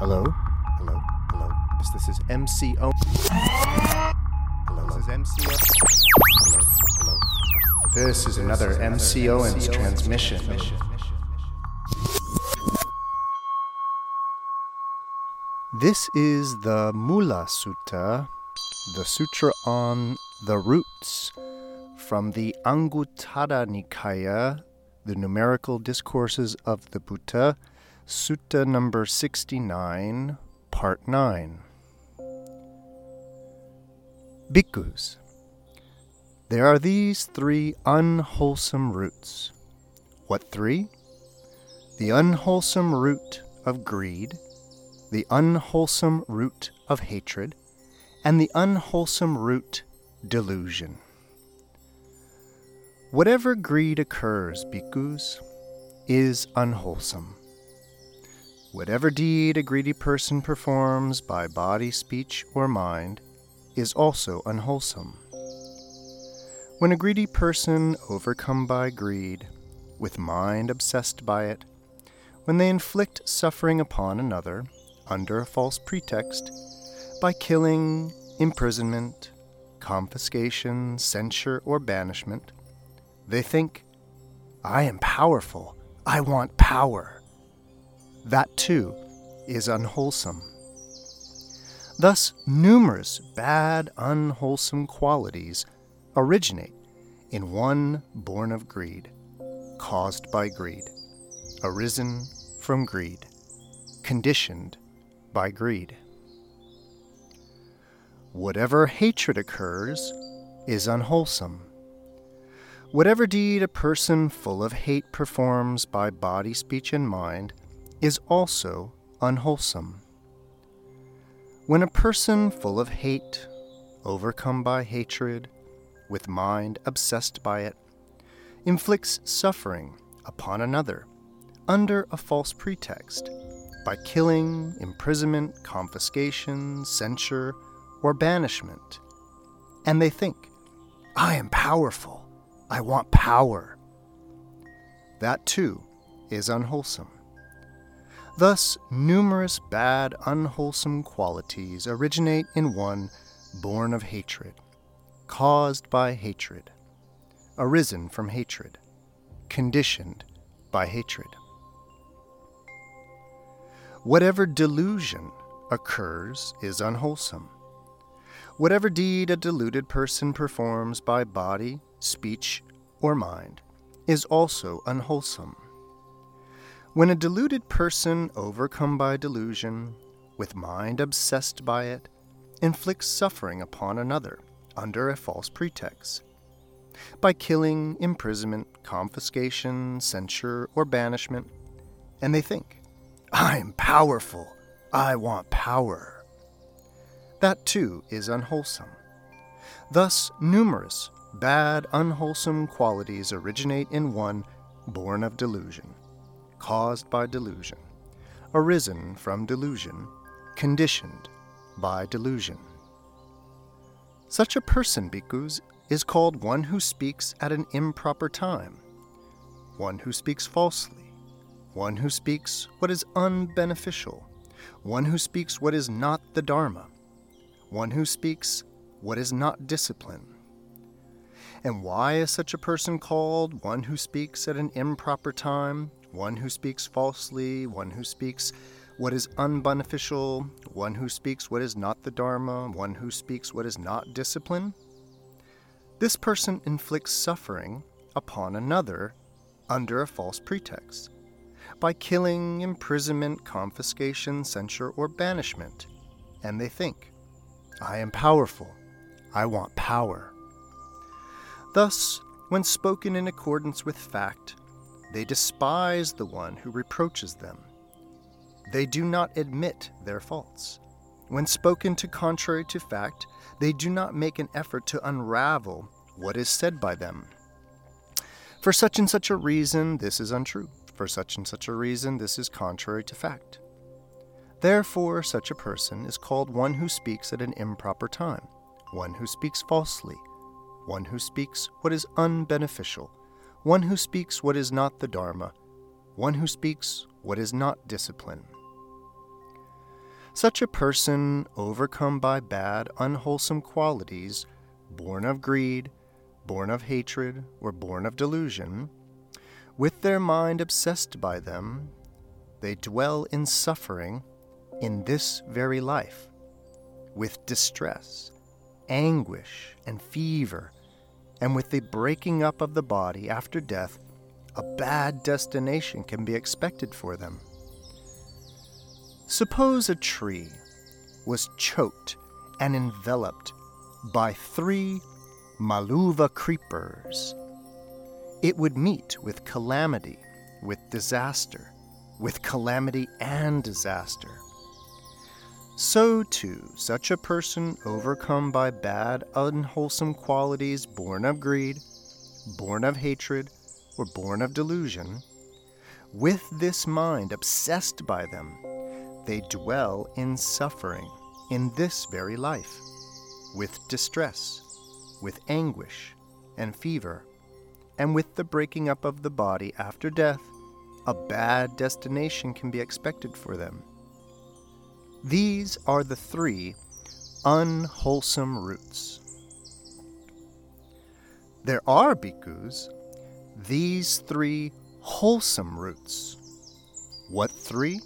Hello? Hello? Hello? This, this is MCO. Hello? This is MCO. Hello? Hello? This is another MC Owens transmission. This is the Mula Sutta, the sutra on the roots, from the Anguttara Nikaya, the numerical discourses of the Buddha, Sutta number 69, part 9. Bhikkhus. There are these three unwholesome roots. What three? The unwholesome root of greed, the unwholesome root of hatred, and the unwholesome root delusion. Whatever greed occurs, bhikkhus, is unwholesome. Whatever deed a greedy person performs by body, speech, or mind is also unwholesome. When a greedy person, overcome by greed, with mind obsessed by it, when they inflict suffering upon another under a false pretext, by killing, imprisonment, confiscation, censure, or banishment, they think, I am powerful, I want power that too is unwholesome. Thus, numerous bad, unwholesome qualities originate in one born of greed, caused by greed, arisen from greed, conditioned by greed. Whatever hatred occurs is unwholesome. Whatever deed a person full of hate performs by body, speech, and mind is also unwholesome. When a person full of hate, overcome by hatred, with mind obsessed by it, inflicts suffering upon another under a false pretext by killing, imprisonment, confiscation, censure, or banishment, and they think, I am powerful, I want power. That too is unwholesome. Thus, numerous bad, unwholesome qualities originate in one born of hatred, caused by hatred, arisen from hatred, conditioned by hatred. Whatever delusion occurs is unwholesome. Whatever deed a deluded person performs by body, speech, or mind is also unwholesome. When a deluded person, overcome by delusion, with mind obsessed by it, inflicts suffering upon another under a false pretext, by killing, imprisonment, confiscation, censure, or banishment, and they think, I'm powerful, I want power. That too is unwholesome. Thus, numerous bad, unwholesome qualities originate in one born of delusion caused by delusion, arisen from delusion, conditioned by delusion. Such a person, bhikkhus, is called one who speaks at an improper time, one who speaks falsely, one who speaks what is unbeneficial, one who speaks what is not the Dharma, one who speaks what is not discipline. And why is such a person called one who speaks at an improper time, one who speaks falsely, one who speaks what is unbeneficial, one who speaks what is not the Dharma, one who speaks what is not discipline. This person inflicts suffering upon another under a false pretext by killing, imprisonment, confiscation, censure, or banishment. And they think, I am powerful, I want power. Thus, when spoken in accordance with fact, they despise the one who reproaches them. They do not admit their faults. When spoken to contrary to fact, they do not make an effort to unravel what is said by them. For such and such a reason, this is untrue. For such and such a reason, this is contrary to fact. Therefore, such a person is called one who speaks at an improper time, one who speaks falsely, one who speaks what is unbeneficial, one who speaks what is not the Dharma, one who speaks what is not discipline. Such a person, overcome by bad, unwholesome qualities, born of greed, born of hatred, or born of delusion, with their mind obsessed by them, they dwell in suffering in this very life, with distress, anguish, and fever, and with the breaking up of the body after death, a bad destination can be expected for them. Suppose a tree was choked and enveloped by three Maluva creepers. It would meet with calamity, with disaster, with calamity and disaster. So, too, such a person overcome by bad, unwholesome qualities, born of greed, born of hatred, or born of delusion, with this mind obsessed by them, they dwell in suffering in this very life, with distress, with anguish and fever, and with the breaking up of the body after death, a bad destination can be expected for them. These are the three unwholesome roots. There are bhikkhus, these three wholesome roots. What three?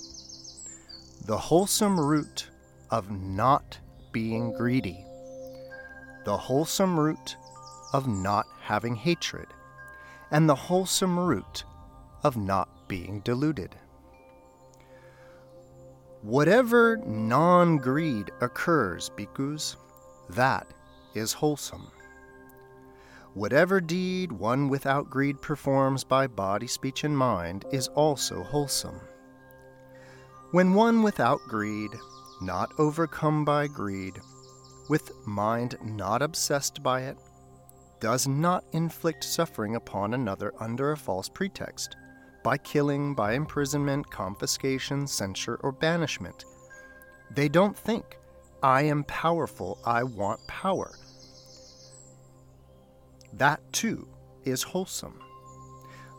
the wholesome root of not being greedy, the wholesome root of not having hatred, and the wholesome root of not being deluded. Whatever non greed occurs, bhikkhus, that is wholesome. Whatever deed one without greed performs by body, speech, and mind is also wholesome. When one without greed, not overcome by greed, with mind not obsessed by it, does not inflict suffering upon another under a false pretext, by killing, by imprisonment, confiscation, censure, or banishment. They don't think, I am powerful, I want power. That too is wholesome.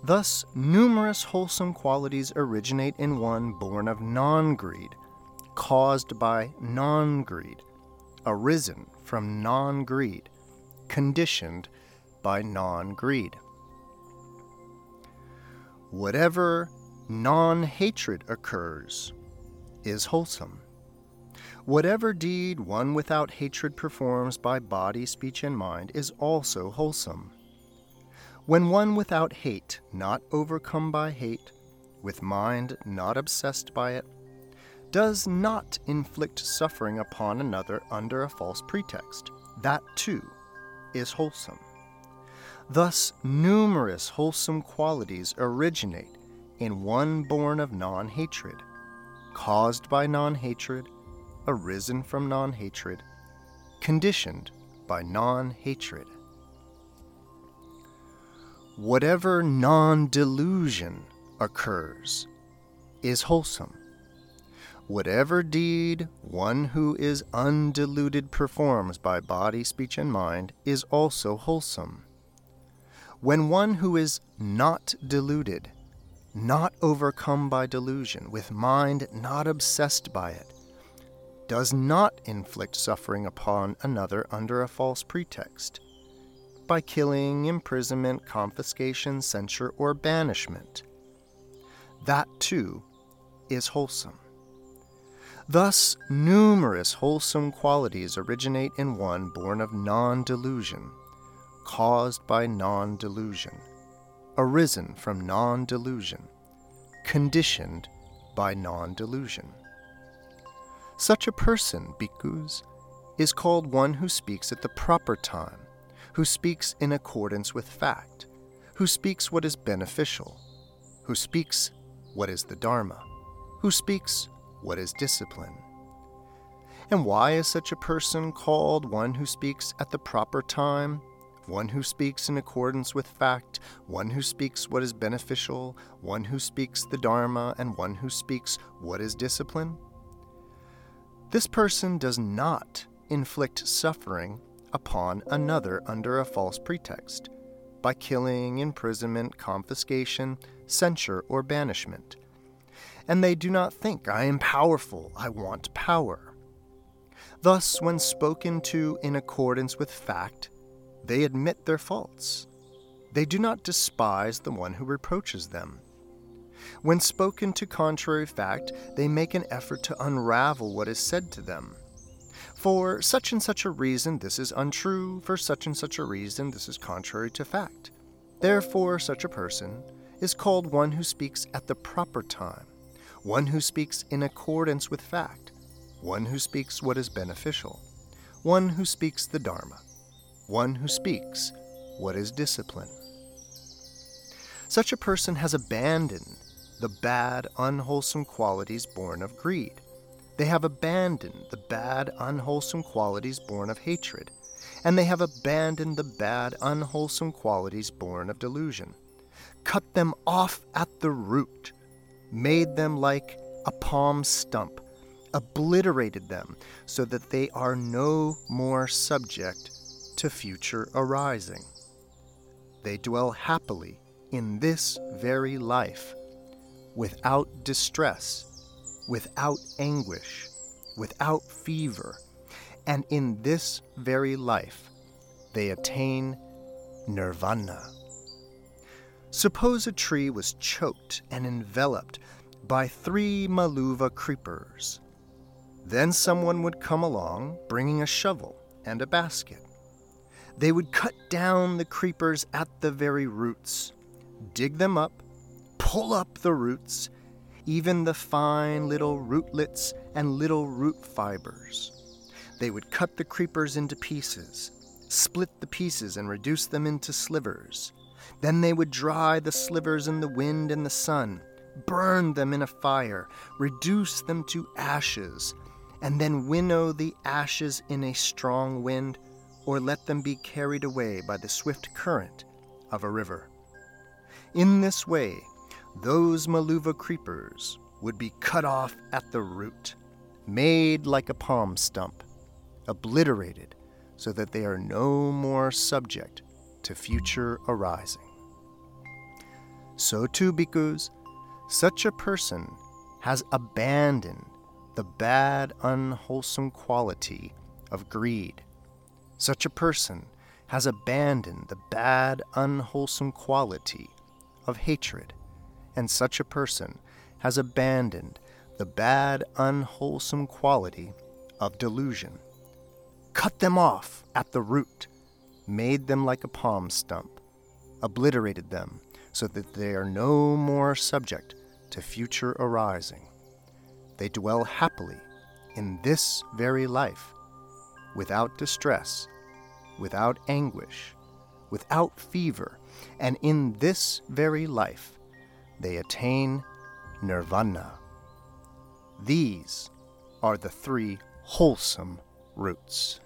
Thus, numerous wholesome qualities originate in one born of non greed, caused by non greed, arisen from non greed, conditioned by non greed. Whatever non hatred occurs is wholesome. Whatever deed one without hatred performs by body, speech, and mind is also wholesome. When one without hate, not overcome by hate, with mind not obsessed by it, does not inflict suffering upon another under a false pretext, that too is wholesome. Thus, numerous wholesome qualities originate in one born of non hatred, caused by non hatred, arisen from non hatred, conditioned by non hatred whatever non delusion occurs is wholesome. Whatever deed one who is undeluded performs by body, speech, and mind is also wholesome. When one who is not deluded, not overcome by delusion, with mind not obsessed by it, does not inflict suffering upon another under a false pretext, by killing, imprisonment, confiscation, censure, or banishment. That too is wholesome. Thus, numerous wholesome qualities originate in one born of non delusion, caused by non delusion, arisen from non delusion, conditioned by non delusion. Such a person, bhikkhus, is called one who speaks at the proper time who speaks in accordance with fact, who speaks what is beneficial, who speaks what is the Dharma, who speaks what is discipline. And why is such a person called one who speaks at the proper time, one who speaks in accordance with fact, one who speaks what is beneficial, one who speaks the Dharma, and one who speaks what is discipline? This person does not inflict suffering upon another under a false pretext, by killing, imprisonment, confiscation, censure, or banishment. and they do not think, I am powerful, I want power. Thus, when spoken to in accordance with fact, they admit their faults. They do not despise the one who reproaches them. When spoken to contrary fact, they make an effort to unravel what is said to them. For such and such a reason, this is untrue. For such and such a reason, this is contrary to fact. Therefore, such a person is called one who speaks at the proper time, one who speaks in accordance with fact, one who speaks what is beneficial, one who speaks the Dharma, one who speaks what is discipline. Such a person has abandoned the bad, unwholesome qualities born of greed they have abandoned the bad, unwholesome qualities born of hatred, and they have abandoned the bad, unwholesome qualities born of delusion. Cut them off at the root, made them like a palm stump, obliterated them so that they are no more subject to future arising. They dwell happily in this very life, without distress without anguish, without fever, and in this very life they attain nirvana. Suppose a tree was choked and enveloped by three maluva creepers. Then someone would come along bringing a shovel and a basket. They would cut down the creepers at the very roots, dig them up, pull up the roots, even the fine little rootlets and little root fibers. They would cut the creepers into pieces, split the pieces and reduce them into slivers. Then they would dry the slivers in the wind and the sun, burn them in a fire, reduce them to ashes, and then winnow the ashes in a strong wind, or let them be carried away by the swift current of a river. In this way, those Maluva creepers would be cut off at the root, made like a palm stump, obliterated so that they are no more subject to future arising. So too, bhikkhus, such a person has abandoned the bad, unwholesome quality of greed. Such a person has abandoned the bad, unwholesome quality of hatred and such a person has abandoned the bad, unwholesome quality of delusion. Cut them off at the root, made them like a palm stump, obliterated them so that they are no more subject to future arising. They dwell happily in this very life, without distress, without anguish, without fever, and in this very life they attain nirvana. These are the three wholesome roots.